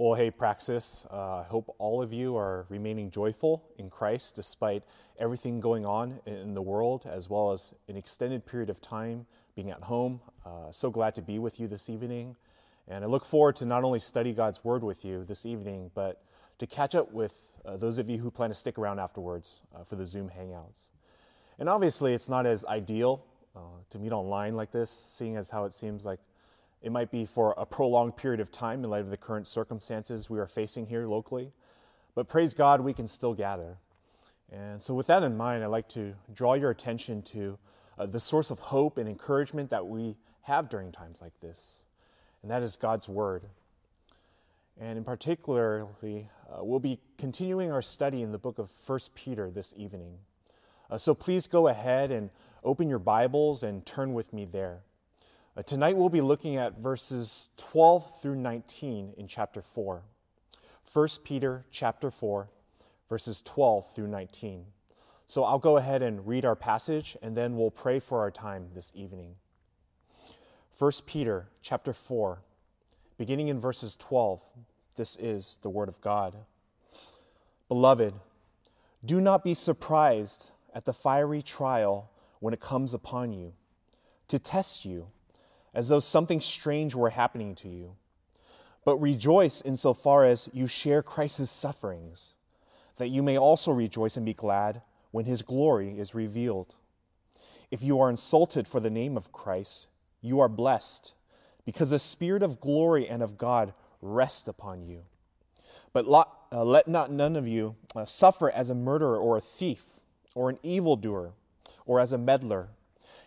Well, hey, Praxis, uh, I hope all of you are remaining joyful in Christ despite everything going on in the world, as well as an extended period of time being at home. Uh, so glad to be with you this evening. And I look forward to not only study God's Word with you this evening, but to catch up with uh, those of you who plan to stick around afterwards uh, for the Zoom Hangouts. And obviously, it's not as ideal uh, to meet online like this, seeing as how it seems like it might be for a prolonged period of time in light of the current circumstances we are facing here locally. But praise God, we can still gather. And so, with that in mind, I'd like to draw your attention to uh, the source of hope and encouragement that we have during times like this, and that is God's Word. And in particularly, uh, we'll be continuing our study in the book of 1 Peter this evening. Uh, so please go ahead and open your Bibles and turn with me there. Uh, tonight we'll be looking at verses 12 through 19 in chapter 4. 1 Peter chapter 4, verses 12 through 19. So I'll go ahead and read our passage and then we'll pray for our time this evening. 1 Peter chapter 4, beginning in verses 12. This is the word of God. Beloved, do not be surprised at the fiery trial when it comes upon you to test you as though something strange were happening to you. But rejoice insofar as you share Christ's sufferings, that you may also rejoice and be glad when his glory is revealed. If you are insulted for the name of Christ, you are blessed, because the Spirit of glory and of God rest upon you. But uh, let not none of you uh, suffer as a murderer or a thief or an evildoer or as a meddler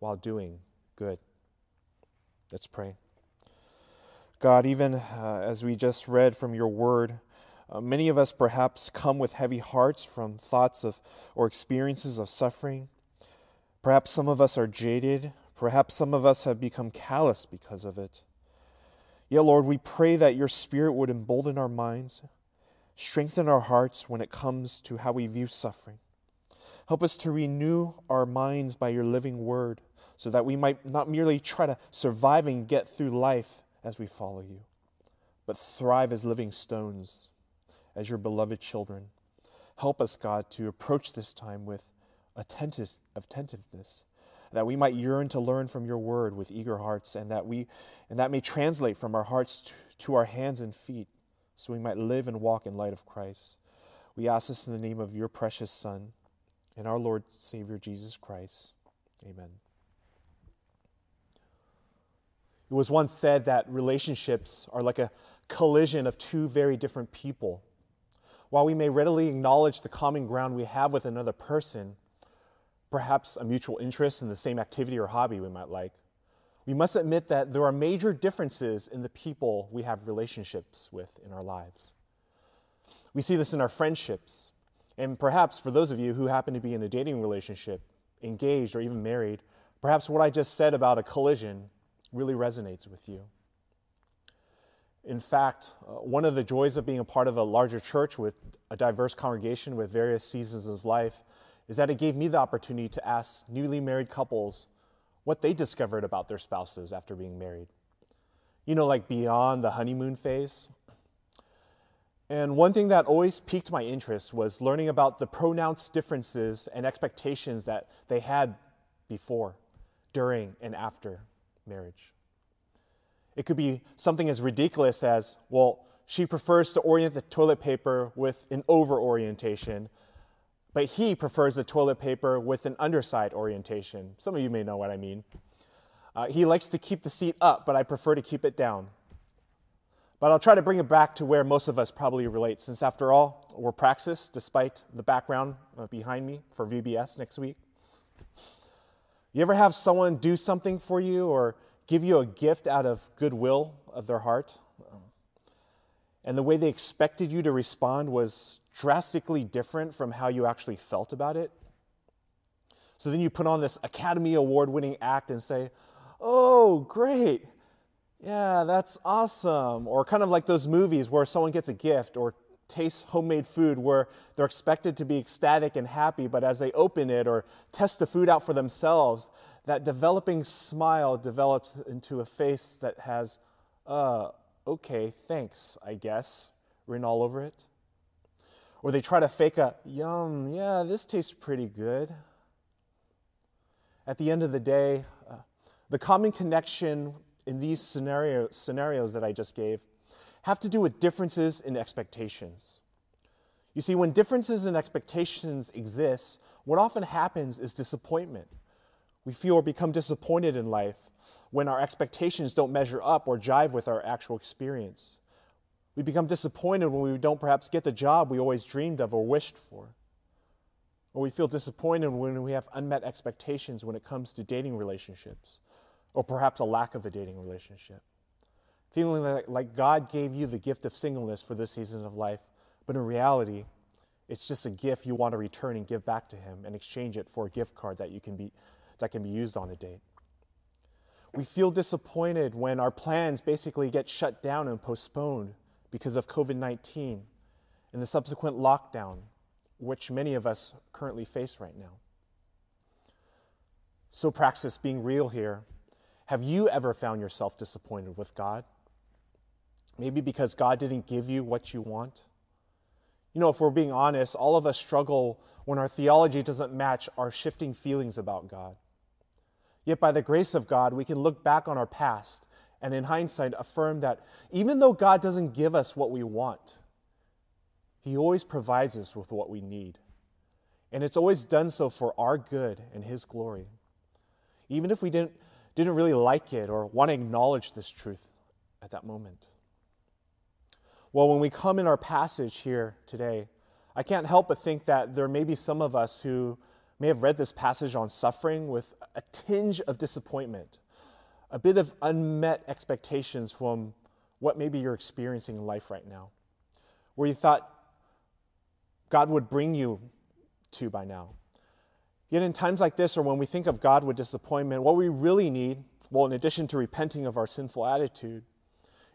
while doing good. Let's pray. God, even uh, as we just read from your word, uh, many of us perhaps come with heavy hearts from thoughts of or experiences of suffering. Perhaps some of us are jaded. Perhaps some of us have become callous because of it. Yet, Lord, we pray that your Spirit would embolden our minds, strengthen our hearts when it comes to how we view suffering. Help us to renew our minds by your living word so that we might not merely try to survive and get through life as we follow you, but thrive as living stones, as your beloved children. Help us, God, to approach this time with attentive, attentiveness, that we might yearn to learn from your word with eager hearts, and that, we, and that may translate from our hearts to, to our hands and feet, so we might live and walk in light of Christ. We ask this in the name of your precious Son and our Lord Savior Jesus Christ. Amen. It was once said that relationships are like a collision of two very different people. While we may readily acknowledge the common ground we have with another person, perhaps a mutual interest in the same activity or hobby we might like, we must admit that there are major differences in the people we have relationships with in our lives. We see this in our friendships, and perhaps for those of you who happen to be in a dating relationship, engaged, or even married, perhaps what I just said about a collision really resonates with you. In fact, uh, one of the joys of being a part of a larger church with a diverse congregation with various seasons of life is that it gave me the opportunity to ask newly married couples what they discovered about their spouses after being married. You know, like beyond the honeymoon phase. And one thing that always piqued my interest was learning about the pronounced differences and expectations that they had before, during, and after marriage. It could be something as ridiculous as, well, she prefers to orient the toilet paper with an over orientation, but he prefers the toilet paper with an underside orientation. Some of you may know what I mean. Uh, he likes to keep the seat up, but I prefer to keep it down. But I'll try to bring it back to where most of us probably relate, since after all, we're Praxis, despite the background uh, behind me for VBS next week. You ever have someone do something for you or give you a gift out of goodwill of their heart? and the way they expected you to respond was drastically different from how you actually felt about it. So then you put on this Academy Award winning act and say, Oh, great. Yeah, that's awesome. Or kind of like those movies where someone gets a gift or tastes homemade food where they're expected to be ecstatic and happy, but as they open it or test the food out for themselves, that developing smile develops into a face that has, uh, okay, thanks, I guess, written all over it. Or they try to fake a, yum, yeah, this tastes pretty good. At the end of the day, uh, the common connection in these scenario, scenarios that I just gave have to do with differences in expectations. You see, when differences in expectations exist, what often happens is disappointment. We feel or become disappointed in life when our expectations don't measure up or jive with our actual experience. We become disappointed when we don't perhaps get the job we always dreamed of or wished for. Or we feel disappointed when we have unmet expectations when it comes to dating relationships, or perhaps a lack of a dating relationship. Feeling like, God gave you the gift of singleness for this season of life, but in reality, it's just a gift you want to return and give back to Him and exchange it for a gift card that, you can be, that can be used on a date. We feel disappointed when our plans basically get shut down and postponed because of COVID 19 and the subsequent lockdown, which many of us currently face right now. So, praxis being real here, have you ever found yourself disappointed with God? Maybe because God didn't give you what you want? You know, if we're being honest, all of us struggle when our theology doesn't match our shifting feelings about God. Yet, by the grace of God, we can look back on our past and, in hindsight, affirm that even though God doesn't give us what we want, He always provides us with what we need. And it's always done so for our good and His glory. Even if we didn't, didn't really like it or want to acknowledge this truth at that moment. Well, when we come in our passage here today, I can't help but think that there may be some of us who may have read this passage on suffering with a tinge of disappointment, a bit of unmet expectations from what maybe you're experiencing in life right now, where you thought God would bring you to by now. Yet, in times like this, or when we think of God with disappointment, what we really need, well, in addition to repenting of our sinful attitude,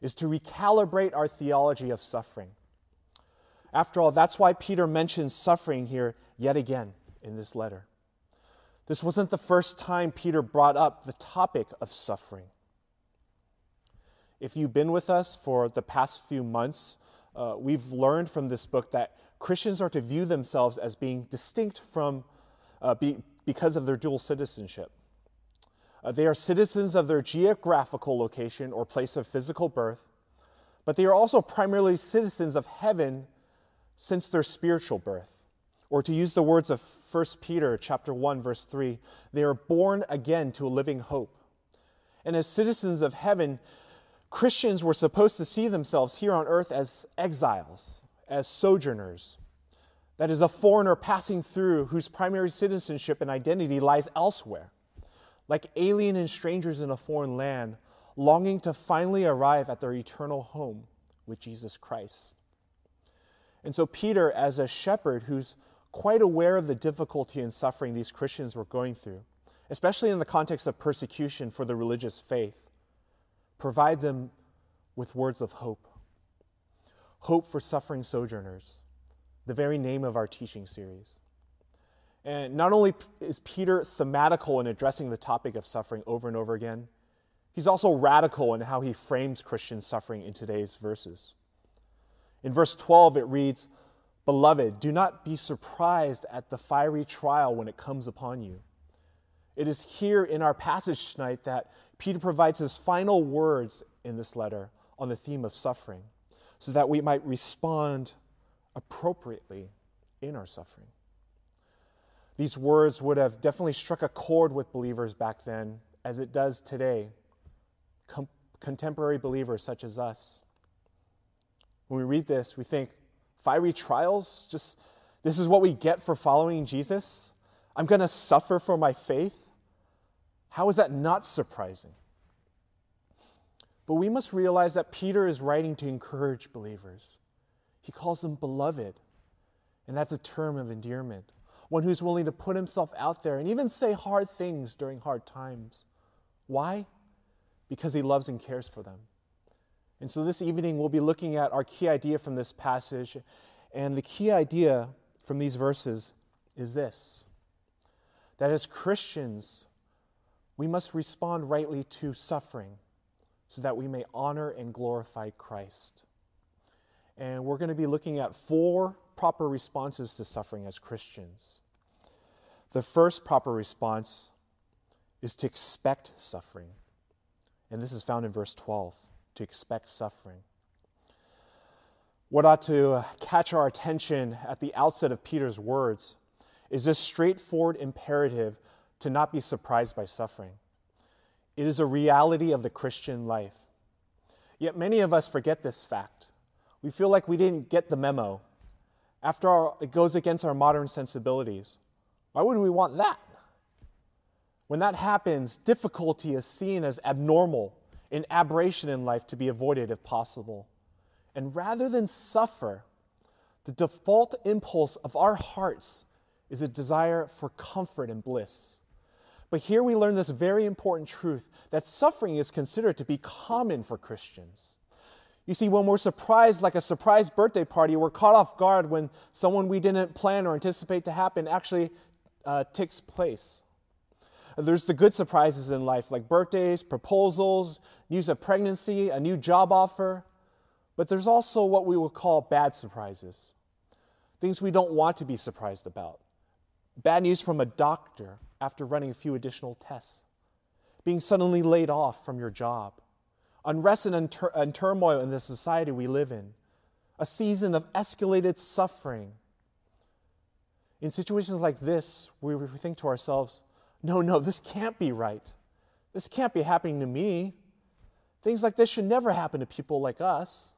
is to recalibrate our theology of suffering. After all, that's why Peter mentions suffering here yet again in this letter. This wasn't the first time Peter brought up the topic of suffering. If you've been with us for the past few months, uh, we've learned from this book that Christians are to view themselves as being distinct from, uh, be, because of their dual citizenship. Uh, they are citizens of their geographical location or place of physical birth, but they are also primarily citizens of heaven since their spiritual birth. Or to use the words of 1 Peter chapter 1 verse 3, they are born again to a living hope. And as citizens of heaven, Christians were supposed to see themselves here on earth as exiles, as sojourners. That is, a foreigner passing through whose primary citizenship and identity lies elsewhere like alien and strangers in a foreign land, longing to finally arrive at their eternal home with Jesus Christ. And so, Peter, as a shepherd who's quite aware of the difficulty and suffering these Christians were going through, especially in the context of persecution for the religious faith, provide them with words of hope. Hope for suffering sojourners, the very name of our teaching series. And not only is Peter thematical in addressing the topic of suffering over and over again, he's also radical in how he frames Christian suffering in today's verses. In verse 12, it reads, Beloved, do not be surprised at the fiery trial when it comes upon you. It is here in our passage tonight that Peter provides his final words in this letter on the theme of suffering, so that we might respond appropriately in our suffering. These words would have definitely struck a chord with believers back then, as it does today, Com- contemporary believers such as us. When we read this, we think, fiery trials? Just this is what we get for following Jesus? I'm going to suffer for my faith? How is that not surprising? But we must realize that Peter is writing to encourage believers. He calls them beloved, and that's a term of endearment. One who's willing to put himself out there and even say hard things during hard times. Why? Because he loves and cares for them. And so this evening we'll be looking at our key idea from this passage. And the key idea from these verses is this that as Christians, we must respond rightly to suffering so that we may honor and glorify Christ. And we're going to be looking at four proper responses to suffering as Christians. The first proper response is to expect suffering. And this is found in verse 12 to expect suffering. What ought to catch our attention at the outset of Peter's words is this straightforward imperative to not be surprised by suffering. It is a reality of the Christian life. Yet many of us forget this fact. We feel like we didn't get the memo. After all, it goes against our modern sensibilities. Why would we want that? When that happens, difficulty is seen as abnormal, an aberration in life to be avoided if possible. And rather than suffer, the default impulse of our hearts is a desire for comfort and bliss. But here we learn this very important truth that suffering is considered to be common for Christians. You see, when we're surprised, like a surprise birthday party, we're caught off guard when someone we didn't plan or anticipate to happen actually uh, takes place. There's the good surprises in life, like birthdays, proposals, news of pregnancy, a new job offer. But there's also what we would call bad surprises things we don't want to be surprised about. Bad news from a doctor after running a few additional tests, being suddenly laid off from your job, unrest and, tur- and turmoil in the society we live in, a season of escalated suffering. In situations like this, we, we think to ourselves, no, no, this can't be right. This can't be happening to me. Things like this should never happen to people like us.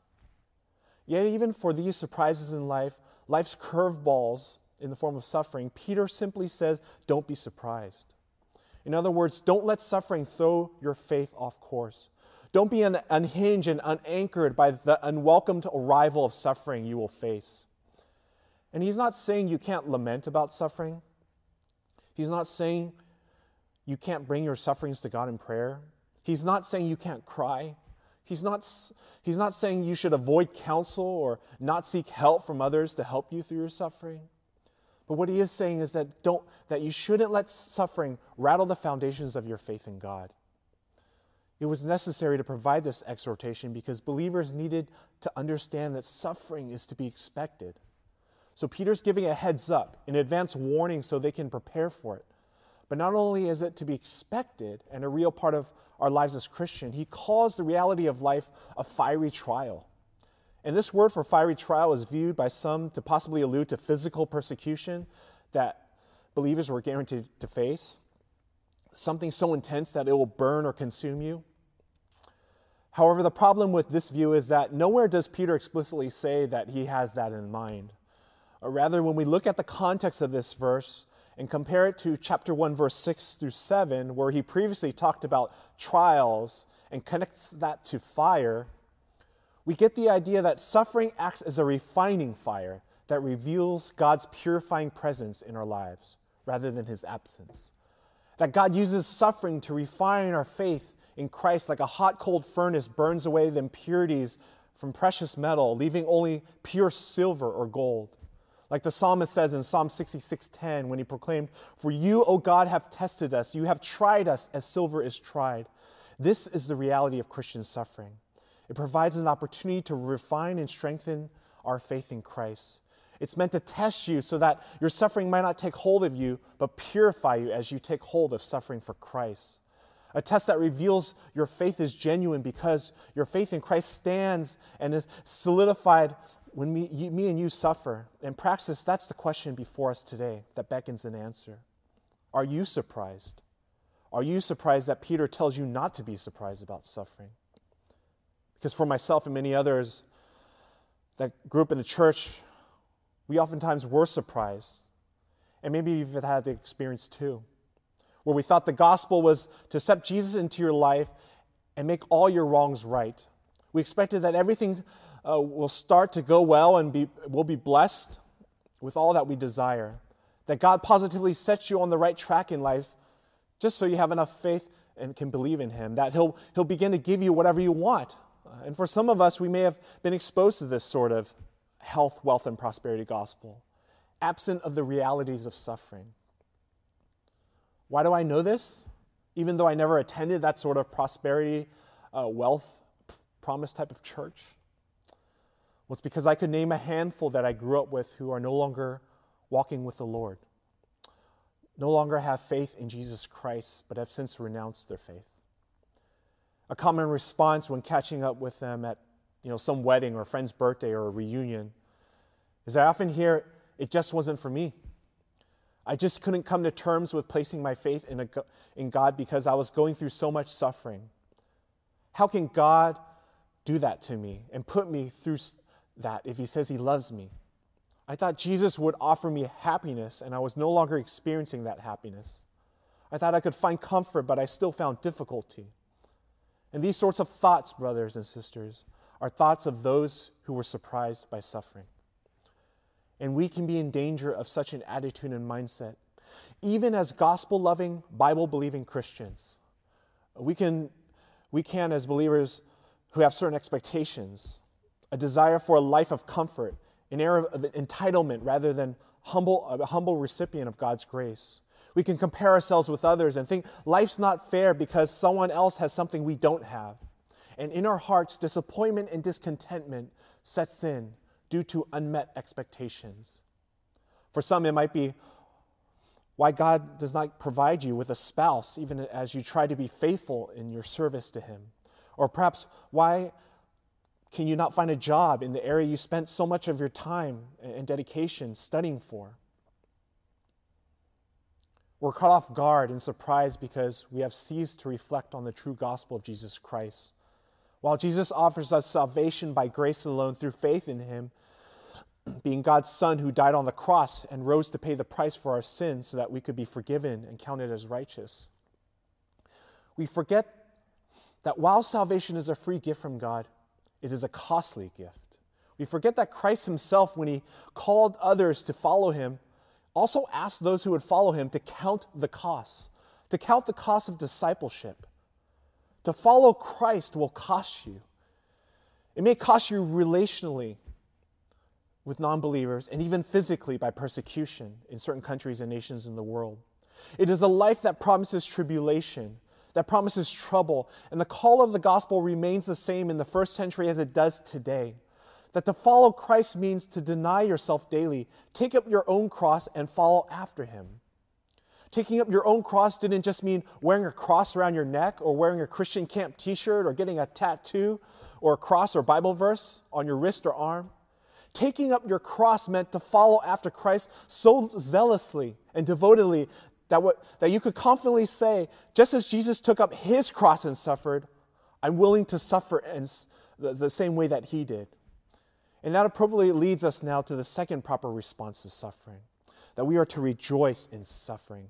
Yet, even for these surprises in life, life's curveballs in the form of suffering, Peter simply says, Don't be surprised. In other words, don't let suffering throw your faith off course. Don't be un- unhinged and unanchored by the unwelcomed arrival of suffering you will face. And he's not saying you can't lament about suffering. He's not saying you can't bring your sufferings to God in prayer. He's not saying you can't cry. He's not, he's not saying you should avoid counsel or not seek help from others to help you through your suffering. But what he is saying is that, don't, that you shouldn't let suffering rattle the foundations of your faith in God. It was necessary to provide this exhortation because believers needed to understand that suffering is to be expected. So Peter's giving a heads up, an advance warning so they can prepare for it. But not only is it to be expected and a real part of our lives as Christian, he calls the reality of life a fiery trial. And this word for fiery trial is viewed by some to possibly allude to physical persecution that believers were guaranteed to face, something so intense that it will burn or consume you. However, the problem with this view is that nowhere does Peter explicitly say that he has that in mind. Or rather, when we look at the context of this verse, and compare it to chapter 1, verse 6 through 7, where he previously talked about trials and connects that to fire, we get the idea that suffering acts as a refining fire that reveals God's purifying presence in our lives rather than his absence. That God uses suffering to refine our faith in Christ like a hot, cold furnace burns away the impurities from precious metal, leaving only pure silver or gold. Like the psalmist says in Psalm 66:10 when he proclaimed, "For you, O God, have tested us. You have tried us as silver is tried." This is the reality of Christian suffering. It provides an opportunity to refine and strengthen our faith in Christ. It's meant to test you so that your suffering might not take hold of you, but purify you as you take hold of suffering for Christ. A test that reveals your faith is genuine because your faith in Christ stands and is solidified when me, you, me and you suffer, in praxis, that's the question before us today that beckons an answer. Are you surprised? Are you surprised that Peter tells you not to be surprised about suffering? Because for myself and many others that grew up in the church, we oftentimes were surprised. And maybe you've had the experience too, where we thought the gospel was to accept Jesus into your life and make all your wrongs right. We expected that everything uh, will start to go well and be, will be blessed with all that we desire. That God positively sets you on the right track in life just so you have enough faith and can believe in Him. That He'll, he'll begin to give you whatever you want. And for some of us, we may have been exposed to this sort of health, wealth, and prosperity gospel, absent of the realities of suffering. Why do I know this? Even though I never attended that sort of prosperity, uh, wealth, promise type of church. Well, it's because I could name a handful that I grew up with who are no longer walking with the Lord, no longer have faith in Jesus Christ, but have since renounced their faith. A common response when catching up with them at you know, some wedding or friend's birthday or a reunion is I often hear, it just wasn't for me. I just couldn't come to terms with placing my faith in, a, in God because I was going through so much suffering. How can God do that to me and put me through that if He says He loves me? I thought Jesus would offer me happiness, and I was no longer experiencing that happiness. I thought I could find comfort, but I still found difficulty. And these sorts of thoughts, brothers and sisters, are thoughts of those who were surprised by suffering. And we can be in danger of such an attitude and mindset. Even as gospel loving, Bible believing Christians, we can, we can, as believers who have certain expectations, a desire for a life of comfort, an air of entitlement rather than humble, a humble recipient of God's grace. We can compare ourselves with others and think life's not fair because someone else has something we don't have. And in our hearts, disappointment and discontentment sets in due to unmet expectations. For some, it might be why God does not provide you with a spouse, even as you try to be faithful in your service to Him. Or perhaps, why can you not find a job in the area you spent so much of your time and dedication studying for? We're caught off guard and surprised because we have ceased to reflect on the true gospel of Jesus Christ. While Jesus offers us salvation by grace alone through faith in Him, being God's Son who died on the cross and rose to pay the price for our sins so that we could be forgiven and counted as righteous. We forget that while salvation is a free gift from God, it is a costly gift. We forget that Christ Himself, when He called others to follow Him, also asked those who would follow Him to count the costs, to count the cost of discipleship. To follow Christ will cost you. It may cost you relationally, with non believers and even physically by persecution in certain countries and nations in the world. It is a life that promises tribulation, that promises trouble, and the call of the gospel remains the same in the first century as it does today. That to follow Christ means to deny yourself daily, take up your own cross, and follow after him. Taking up your own cross didn't just mean wearing a cross around your neck or wearing a Christian camp t shirt or getting a tattoo or a cross or Bible verse on your wrist or arm. Taking up your cross meant to follow after Christ so zealously and devotedly that, what, that you could confidently say, just as Jesus took up his cross and suffered, I'm willing to suffer in the, the same way that he did. And that appropriately leads us now to the second proper response to suffering that we are to rejoice in suffering.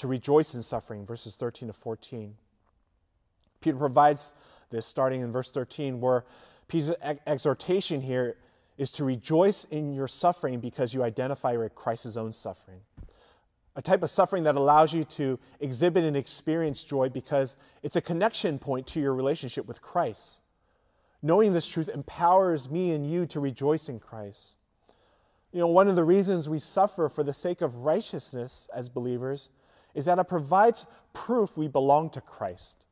To rejoice in suffering, verses 13 to 14. Peter provides this starting in verse 13, where Peter's exhortation here is to rejoice in your suffering because you identify with Christ's own suffering. A type of suffering that allows you to exhibit and experience joy because it's a connection point to your relationship with Christ. Knowing this truth empowers me and you to rejoice in Christ. You know, one of the reasons we suffer for the sake of righteousness as believers is that it provides proof we belong to Christ,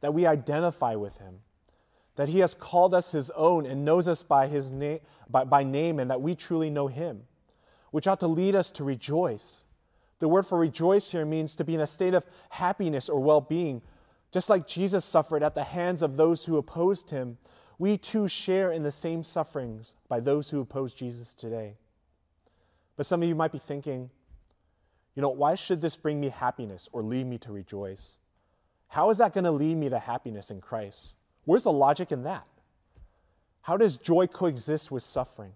that we identify with Him that he has called us his own and knows us by, his na- by, by name and that we truly know him, which ought to lead us to rejoice. The word for rejoice here means to be in a state of happiness or well being. Just like Jesus suffered at the hands of those who opposed him, we too share in the same sufferings by those who oppose Jesus today. But some of you might be thinking, you know, why should this bring me happiness or lead me to rejoice? How is that going to lead me to happiness in Christ? Where's the logic in that? How does joy coexist with suffering?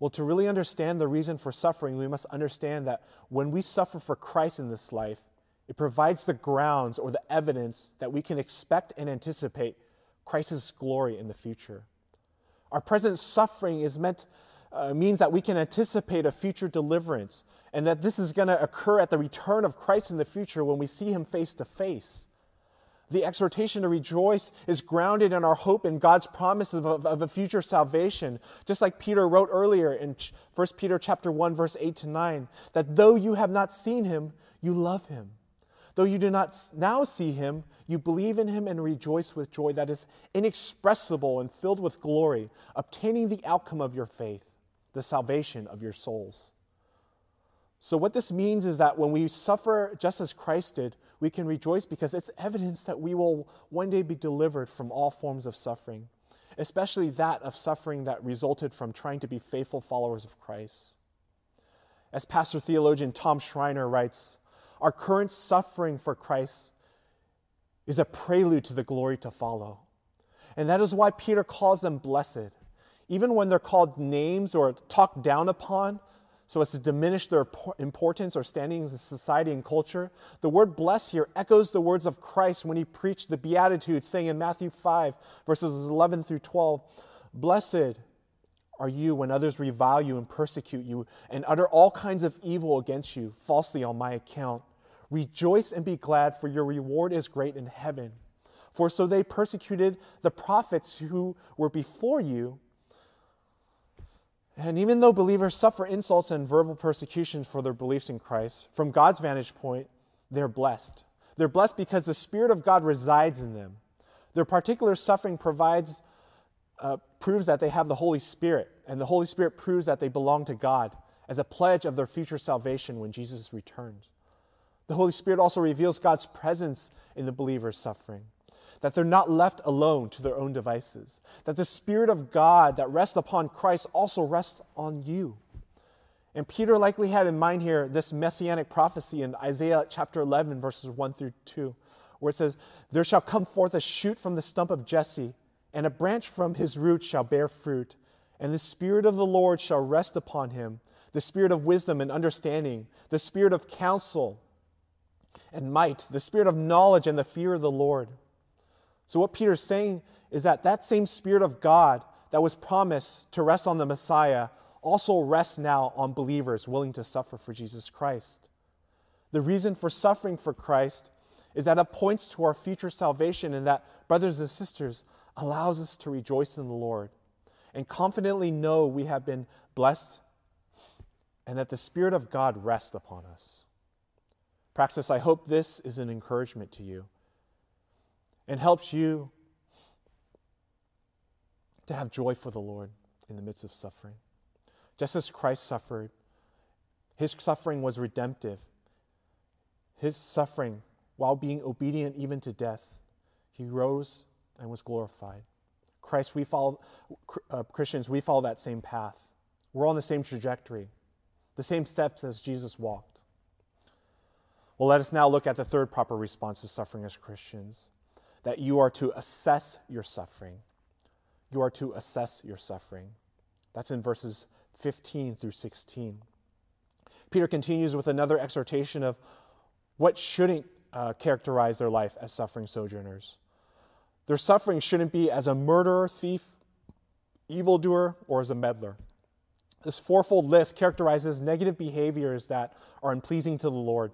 Well, to really understand the reason for suffering, we must understand that when we suffer for Christ in this life, It provides the grounds or the evidence that we can expect and anticipate Christ's glory in the future. Our present suffering is meant uh, means that we can anticipate a future deliverance and that this is going to occur at the return of Christ in the future when we see him face to face. The exhortation to rejoice is grounded in our hope in God's promise of, of, of, a future salvation. Just like Peter wrote earlier in 1 Peter chapter 1 verse 8 to 9, that though you have not seen him, you love him. Though you do not now see him, you believe in him and rejoice with joy that is inexpressible and filled with glory, obtaining the outcome of your faith, the salvation of your souls. So, what this means is that when we suffer just as Christ did, we can rejoice because it's evidence that we will one day be delivered from all forms of suffering, especially that of suffering that resulted from trying to be faithful followers of Christ. As pastor theologian Tom Schreiner writes, our current suffering for Christ is a prelude to the glory to follow. And that is why Peter calls them blessed. Even when they're called names or talked down upon, so as to diminish their importance or standing in society and culture. The word blessed here echoes the words of Christ when he preached the Beatitudes, saying in Matthew 5, verses 11 through 12, Blessed are you when others revile you and persecute you and utter all kinds of evil against you falsely on my account. Rejoice and be glad, for your reward is great in heaven. For so they persecuted the prophets who were before you. And even though believers suffer insults and verbal persecutions for their beliefs in Christ, from God's vantage point, they're blessed. They're blessed because the Spirit of God resides in them. Their particular suffering provides, uh, proves that they have the Holy Spirit, and the Holy Spirit proves that they belong to God as a pledge of their future salvation when Jesus returns. The Holy Spirit also reveals God's presence in the believer's suffering that they're not left alone to their own devices, that the Spirit of God that rests upon Christ also rests on you. And Peter likely had in mind here this messianic prophecy in Isaiah chapter 11, verses 1 through 2, where it says, There shall come forth a shoot from the stump of Jesse, and a branch from his root shall bear fruit. And the Spirit of the Lord shall rest upon him the Spirit of wisdom and understanding, the Spirit of counsel and might, the Spirit of knowledge and the fear of the Lord. So, what Peter's saying is that that same Spirit of God that was promised to rest on the Messiah also rests now on believers willing to suffer for Jesus Christ. The reason for suffering for Christ is that it points to our future salvation, and that, brothers and sisters, allows us to rejoice in the Lord and confidently know we have been blessed and that the Spirit of God rests upon us. Praxis, I hope this is an encouragement to you and helps you to have joy for the Lord in the midst of suffering. Just as Christ suffered, his suffering was redemptive. His suffering, while being obedient even to death, he rose and was glorified. Christ, we follow, uh, Christians, we follow that same path. We're on the same trajectory, the same steps as Jesus walked. Well, let us now look at the third proper response to suffering as Christians that you are to assess your suffering. You are to assess your suffering. That's in verses 15 through 16. Peter continues with another exhortation of what shouldn't uh, characterize their life as suffering sojourners. Their suffering shouldn't be as a murderer, thief, evildoer, or as a meddler. This fourfold list characterizes negative behaviors that are unpleasing to the Lord.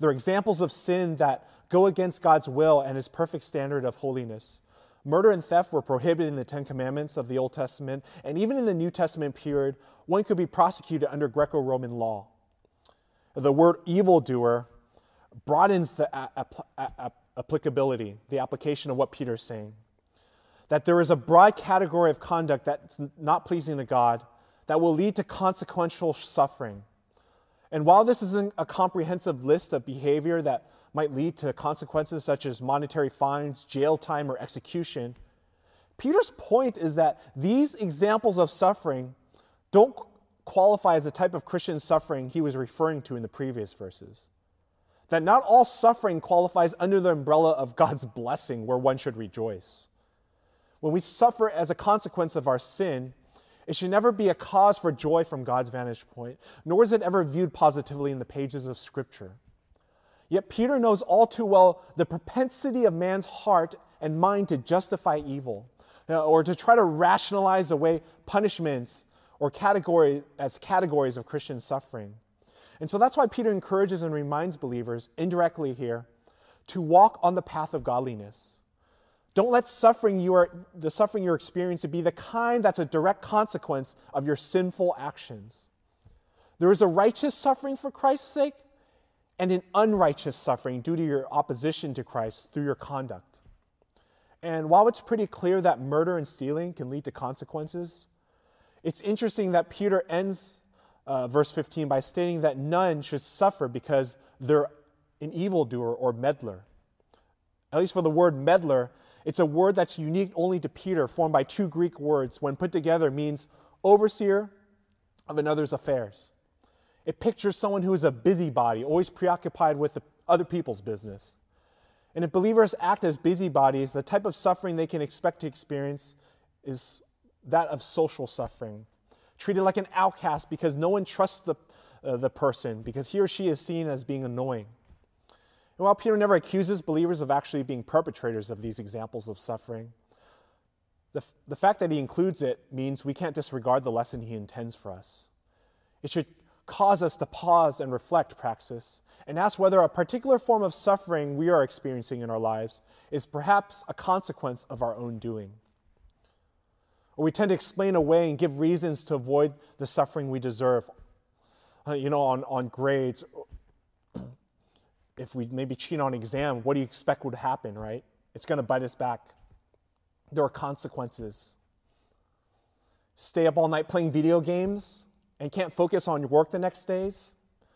They're examples of sin that go against God's will and his perfect standard of holiness. Murder and theft were prohibited in the Ten Commandments of the Old Testament, and even in the New Testament period, one could be prosecuted under Greco Roman law. The word evildoer broadens the applicability, the application of what Peter is saying. That there is a broad category of conduct that's not pleasing to God that will lead to consequential suffering. And while this isn't a comprehensive list of behavior that might lead to consequences such as monetary fines, jail time, or execution. Peter's point is that these examples of suffering don't qualify as the type of Christian suffering he was referring to in the previous verses. That not all suffering qualifies under the umbrella of God's blessing where one should rejoice. When we suffer as a consequence of our sin, it should never be a cause for joy from God's vantage point, nor is it ever viewed positively in the pages of Scripture. Yet Peter knows all too well the propensity of man's heart and mind to justify evil uh, or to try to rationalize away punishments or category as categories of Christian suffering. And so that's why Peter encourages and reminds believers indirectly here to walk on the path of godliness. Don't let suffering you are, the suffering you're experiencing be the kind that's a direct consequence of your sinful actions. There is a righteous suffering for Christ's sake and an unrighteous suffering due to your opposition to Christ through your conduct. And while it's pretty clear that murder and stealing can lead to consequences, it's interesting that Peter ends uh, verse 15 by stating that none should suffer because they're an evildoer or meddler. At least for the word meddler, it's a word that's unique only to Peter, formed by two Greek words, when put together, means overseer of another's affairs. It pictures someone who is a busybody, always preoccupied with other people's business. And if believers act as busybodies, the type of suffering they can expect to experience is that of social suffering, treated like an outcast because no one trusts the, uh, the person because he or she is seen as being annoying. And while Peter never accuses believers of actually being perpetrators of these examples of suffering, the, the fact that he includes it means we can't disregard the lesson he intends for us. It should cause us to pause and reflect praxis and ask whether a particular form of suffering we are experiencing in our lives is perhaps a consequence of our own doing. Or we tend to explain away and give reasons to avoid the suffering we deserve. Uh, you know, on, on grades, if we maybe cheat on exam, what do you expect would happen, right? It's going to bite us back. There are consequences. Stay up all night playing video games and can't focus on your work the next days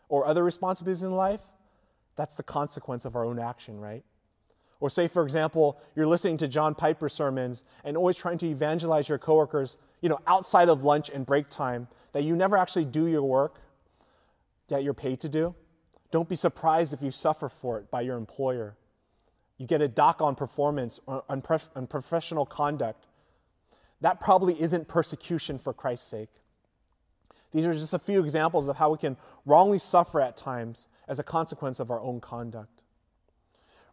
or other responsibilities in life. That's the consequence of our own action, right? Or say, for example, you're listening to John Piper sermons and always trying to evangelize your coworkers, you know, outside of lunch and break time, that you never actually do your work that you're paid to do. Don't be surprised if you suffer for it by your employer. You get a dock on performance or on, on professional conduct. That probably isn't persecution for Christ's sake. These are just a few examples of how we can wrongly suffer at times as a consequence of our own conduct.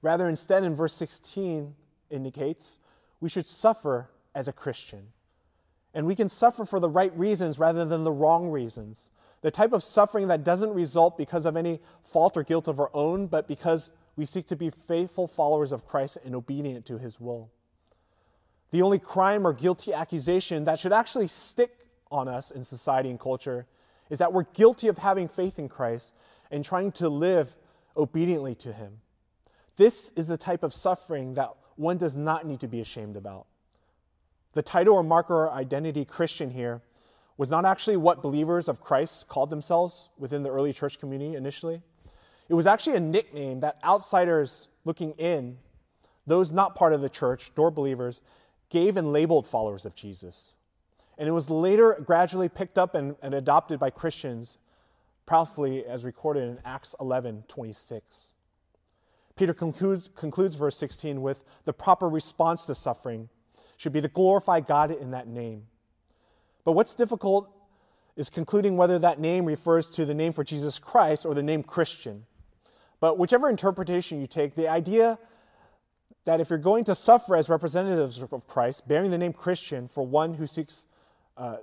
Rather, instead, in verse 16 indicates we should suffer as a Christian. And we can suffer for the right reasons rather than the wrong reasons. The type of suffering that doesn't result because of any fault or guilt of our own, but because we seek to be faithful followers of Christ and obedient to his will. The only crime or guilty accusation that should actually stick on us in society and culture is that we're guilty of having faith in Christ and trying to live obediently to him. This is the type of suffering that one does not need to be ashamed about. The title or marker or identity Christian here was not actually what believers of Christ called themselves within the early church community initially. It was actually a nickname that outsiders looking in, those not part of the church, door believers, gave and labeled followers of Jesus. And it was later gradually picked up and, and adopted by Christians, proudly as recorded in Acts 11 26. Peter concludes, concludes verse 16 with the proper response to suffering should be to glorify God in that name. But what's difficult is concluding whether that name refers to the name for Jesus Christ or the name Christian. But whichever interpretation you take, the idea that if you're going to suffer as representatives of Christ, bearing the name Christian for one who seeks, uh,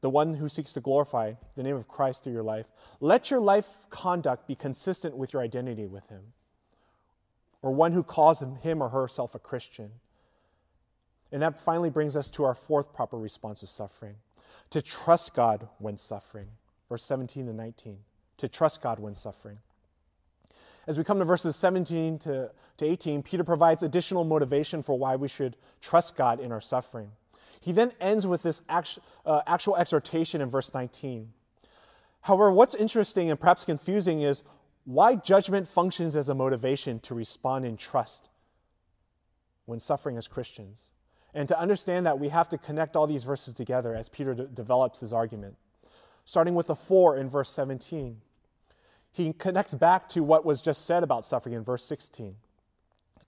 the one who seeks to glorify the name of Christ through your life, let your life conduct be consistent with your identity with Him or one who calls him or herself a Christian. And that finally brings us to our fourth proper response to suffering to trust God when suffering. Verse 17 and 19. To trust God when suffering. As we come to verses 17 to, to 18, Peter provides additional motivation for why we should trust God in our suffering. He then ends with this actual, uh, actual exhortation in verse 19. However, what's interesting and perhaps confusing is why judgment functions as a motivation to respond in trust when suffering as Christians. And to understand that, we have to connect all these verses together as Peter de- develops his argument. Starting with the four in verse 17, he connects back to what was just said about suffering in verse 16.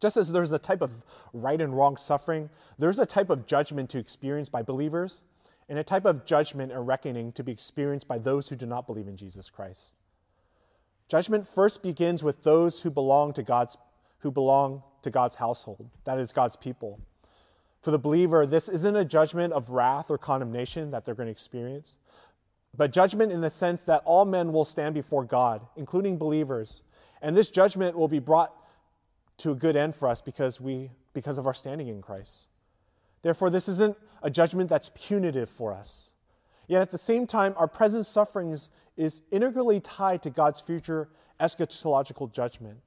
Just as there's a type of right and wrong suffering, there's a type of judgment to experience by believers, and a type of judgment and reckoning to be experienced by those who do not believe in Jesus Christ. Judgment first begins with those who belong to God's who belong to God's household, that is God's people. For the believer, this isn't a judgment of wrath or condemnation that they're going to experience, but judgment in the sense that all men will stand before God, including believers. And this judgment will be brought to a good end for us because we because of our standing in Christ. Therefore, this isn't a judgment that's punitive for us. Yet at the same time, our present sufferings is integrally tied to God's future eschatological judgment.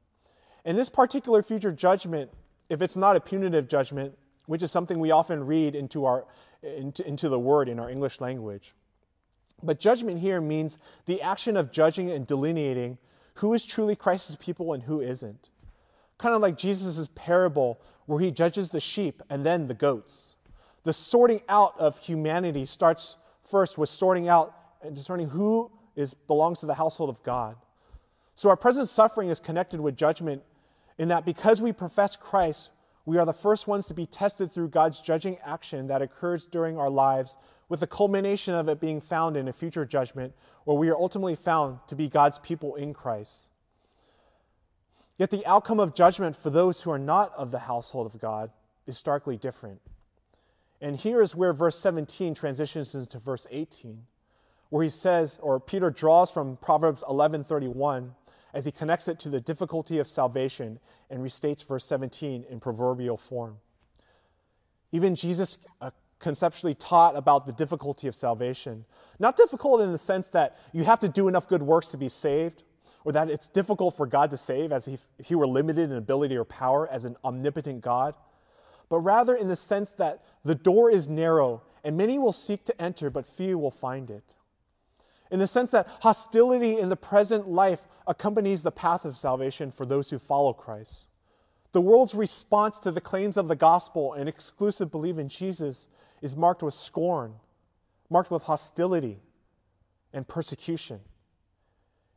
And this particular future judgment, if it's not a punitive judgment, which is something we often read into, our, into, into the word in our English language, but judgment here means the action of judging and delineating who is truly Christ's people and who isn't. Kind of like Jesus' parable where he judges the sheep and then the goats. The sorting out of humanity starts first with sorting out and discerning who is, belongs to the household of God. So our present suffering is connected with judgment in that because we profess Christ, we are the first ones to be tested through God's judging action that occurs during our lives, with the culmination of it being found in a future judgment where we are ultimately found to be God's people in Christ. Yet the outcome of judgment for those who are not of the household of God is starkly different. And here is where verse 17 transitions into verse 18, where he says, or Peter draws from Proverbs 11:31 as he connects it to the difficulty of salvation and restates verse 17 in proverbial form. Even Jesus uh, conceptually taught about the difficulty of salvation. Not difficult in the sense that you have to do enough good works to be saved, or that it's difficult for God to save as if he were limited in ability or power as an omnipotent God, but rather in the sense that the door is narrow and many will seek to enter, but few will find it. In the sense that hostility in the present life accompanies the path of salvation for those who follow Christ. The world's response to the claims of the gospel and exclusive belief in Jesus is marked with scorn, marked with hostility and persecution.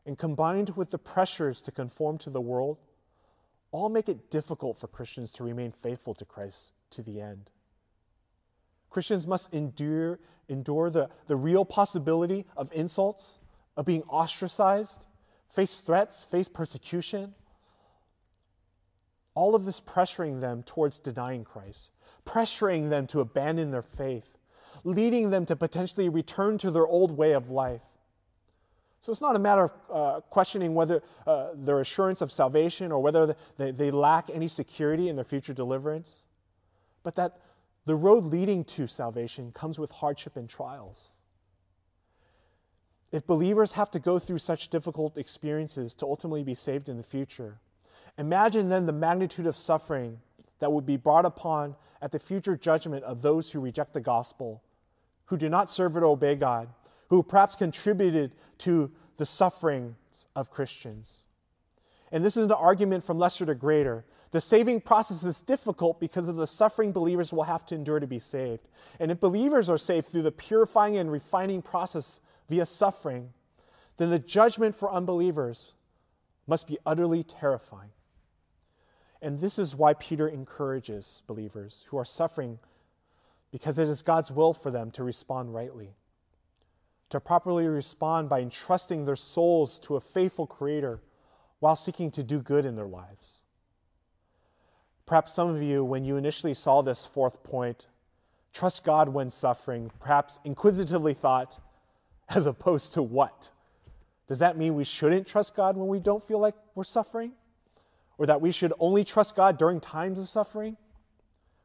And combined with the pressures to conform to the world, all make it difficult for Christians to remain faithful to Christ to the end. Christians must endure, endure the, the real possibility of insults, of being ostracized, face threats, face persecution. All of this pressuring them towards denying Christ, pressuring them to abandon their faith, leading them to potentially return to their old way of life. So it's not a matter of uh, questioning whether uh, their assurance of salvation or whether they, they lack any security in their future deliverance, but that the road leading to salvation comes with hardship and trials. If believers have to go through such difficult experiences to ultimately be saved in the future, imagine then the magnitude of suffering that would be brought upon at the future judgment of those who reject the gospel, who do not serve or obey God, who perhaps contributed to the sufferings of Christians. And this is an argument from lesser to greater. The saving process is difficult because of the suffering believers will have to endure to be saved. And if believers are saved through the purifying and refining process via suffering, then the judgment for unbelievers must be utterly terrifying. And this is why Peter encourages believers who are suffering because it is God's will for them to respond rightly, to properly respond by entrusting their souls to a faithful Creator while seeking to do good in their lives. Perhaps some of you, when you initially saw this fourth point, trust God when suffering, perhaps inquisitively thought, as opposed to what? Does that mean we shouldn't trust God when we don't feel like we're suffering? Or that we should only trust God during times of suffering?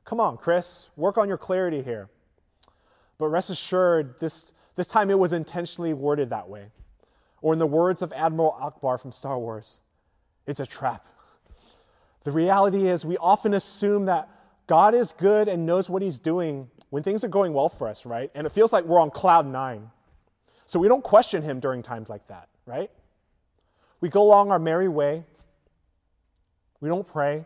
Come on, Chris, work on your clarity here. But rest assured, this, this time it was intentionally worded that way. Or, in the words of Admiral Ackbar from Star Wars, it's a trap. The reality is, we often assume that God is good and knows what He's doing when things are going well for us, right? And it feels like we're on cloud nine. So we don't question him during times like that, right? We go along our merry way. We don't pray.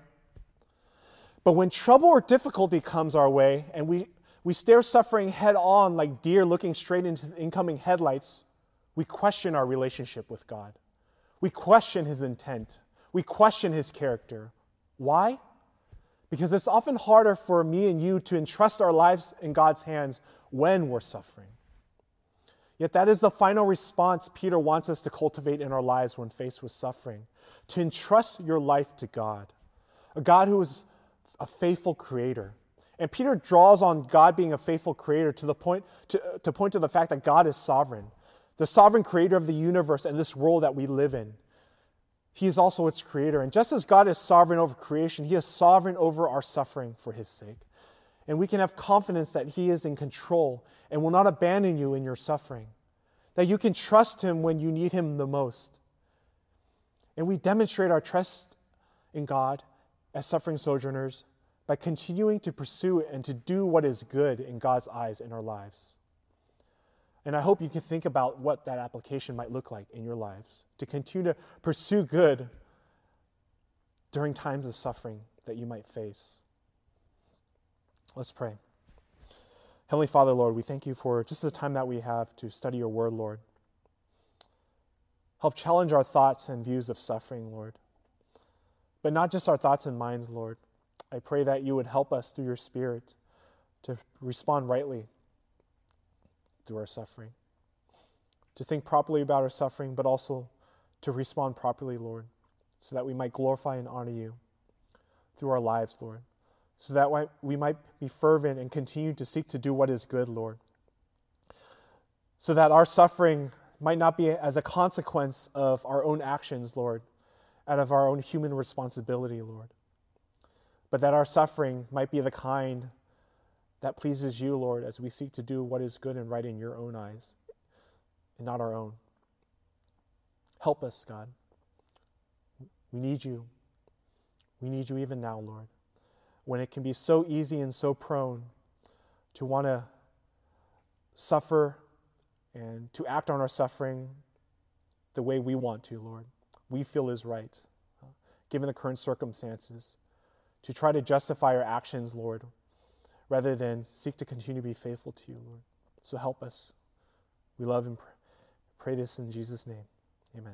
But when trouble or difficulty comes our way and we, we stare suffering head on like deer looking straight into the incoming headlights, we question our relationship with God. We question his intent. We question his character. Why? Because it's often harder for me and you to entrust our lives in God's hands when we're suffering. Yet that is the final response Peter wants us to cultivate in our lives when faced with suffering to entrust your life to God, a God who is a faithful creator. And Peter draws on God being a faithful creator to the point to, to point to the fact that God is sovereign, the sovereign creator of the universe and this world that we live in. He is also its creator. And just as God is sovereign over creation, He is sovereign over our suffering for His sake. And we can have confidence that He is in control and will not abandon you in your suffering, that you can trust Him when you need Him the most. And we demonstrate our trust in God as suffering sojourners by continuing to pursue and to do what is good in God's eyes in our lives. And I hope you can think about what that application might look like in your lives to continue to pursue good during times of suffering that you might face. Let's pray. Heavenly Father, Lord, we thank you for just the time that we have to study your word, Lord. Help challenge our thoughts and views of suffering, Lord. But not just our thoughts and minds, Lord. I pray that you would help us through your Spirit to respond rightly through our suffering, to think properly about our suffering, but also to respond properly, Lord, so that we might glorify and honor you through our lives, Lord so that we might be fervent and continue to seek to do what is good, Lord. So that our suffering might not be as a consequence of our own actions, Lord, out of our own human responsibility, Lord, but that our suffering might be the kind that pleases you, Lord, as we seek to do what is good and right in your own eyes and not our own. Help us, God. We need you. We need you even now, Lord when it can be so easy and so prone to want to suffer and to act on our suffering the way we want to, Lord, we feel is right, given the current circumstances, to try to justify our actions, Lord, rather than seek to continue to be faithful to you, Lord. So help us. We love and pray this in Jesus' name. Amen.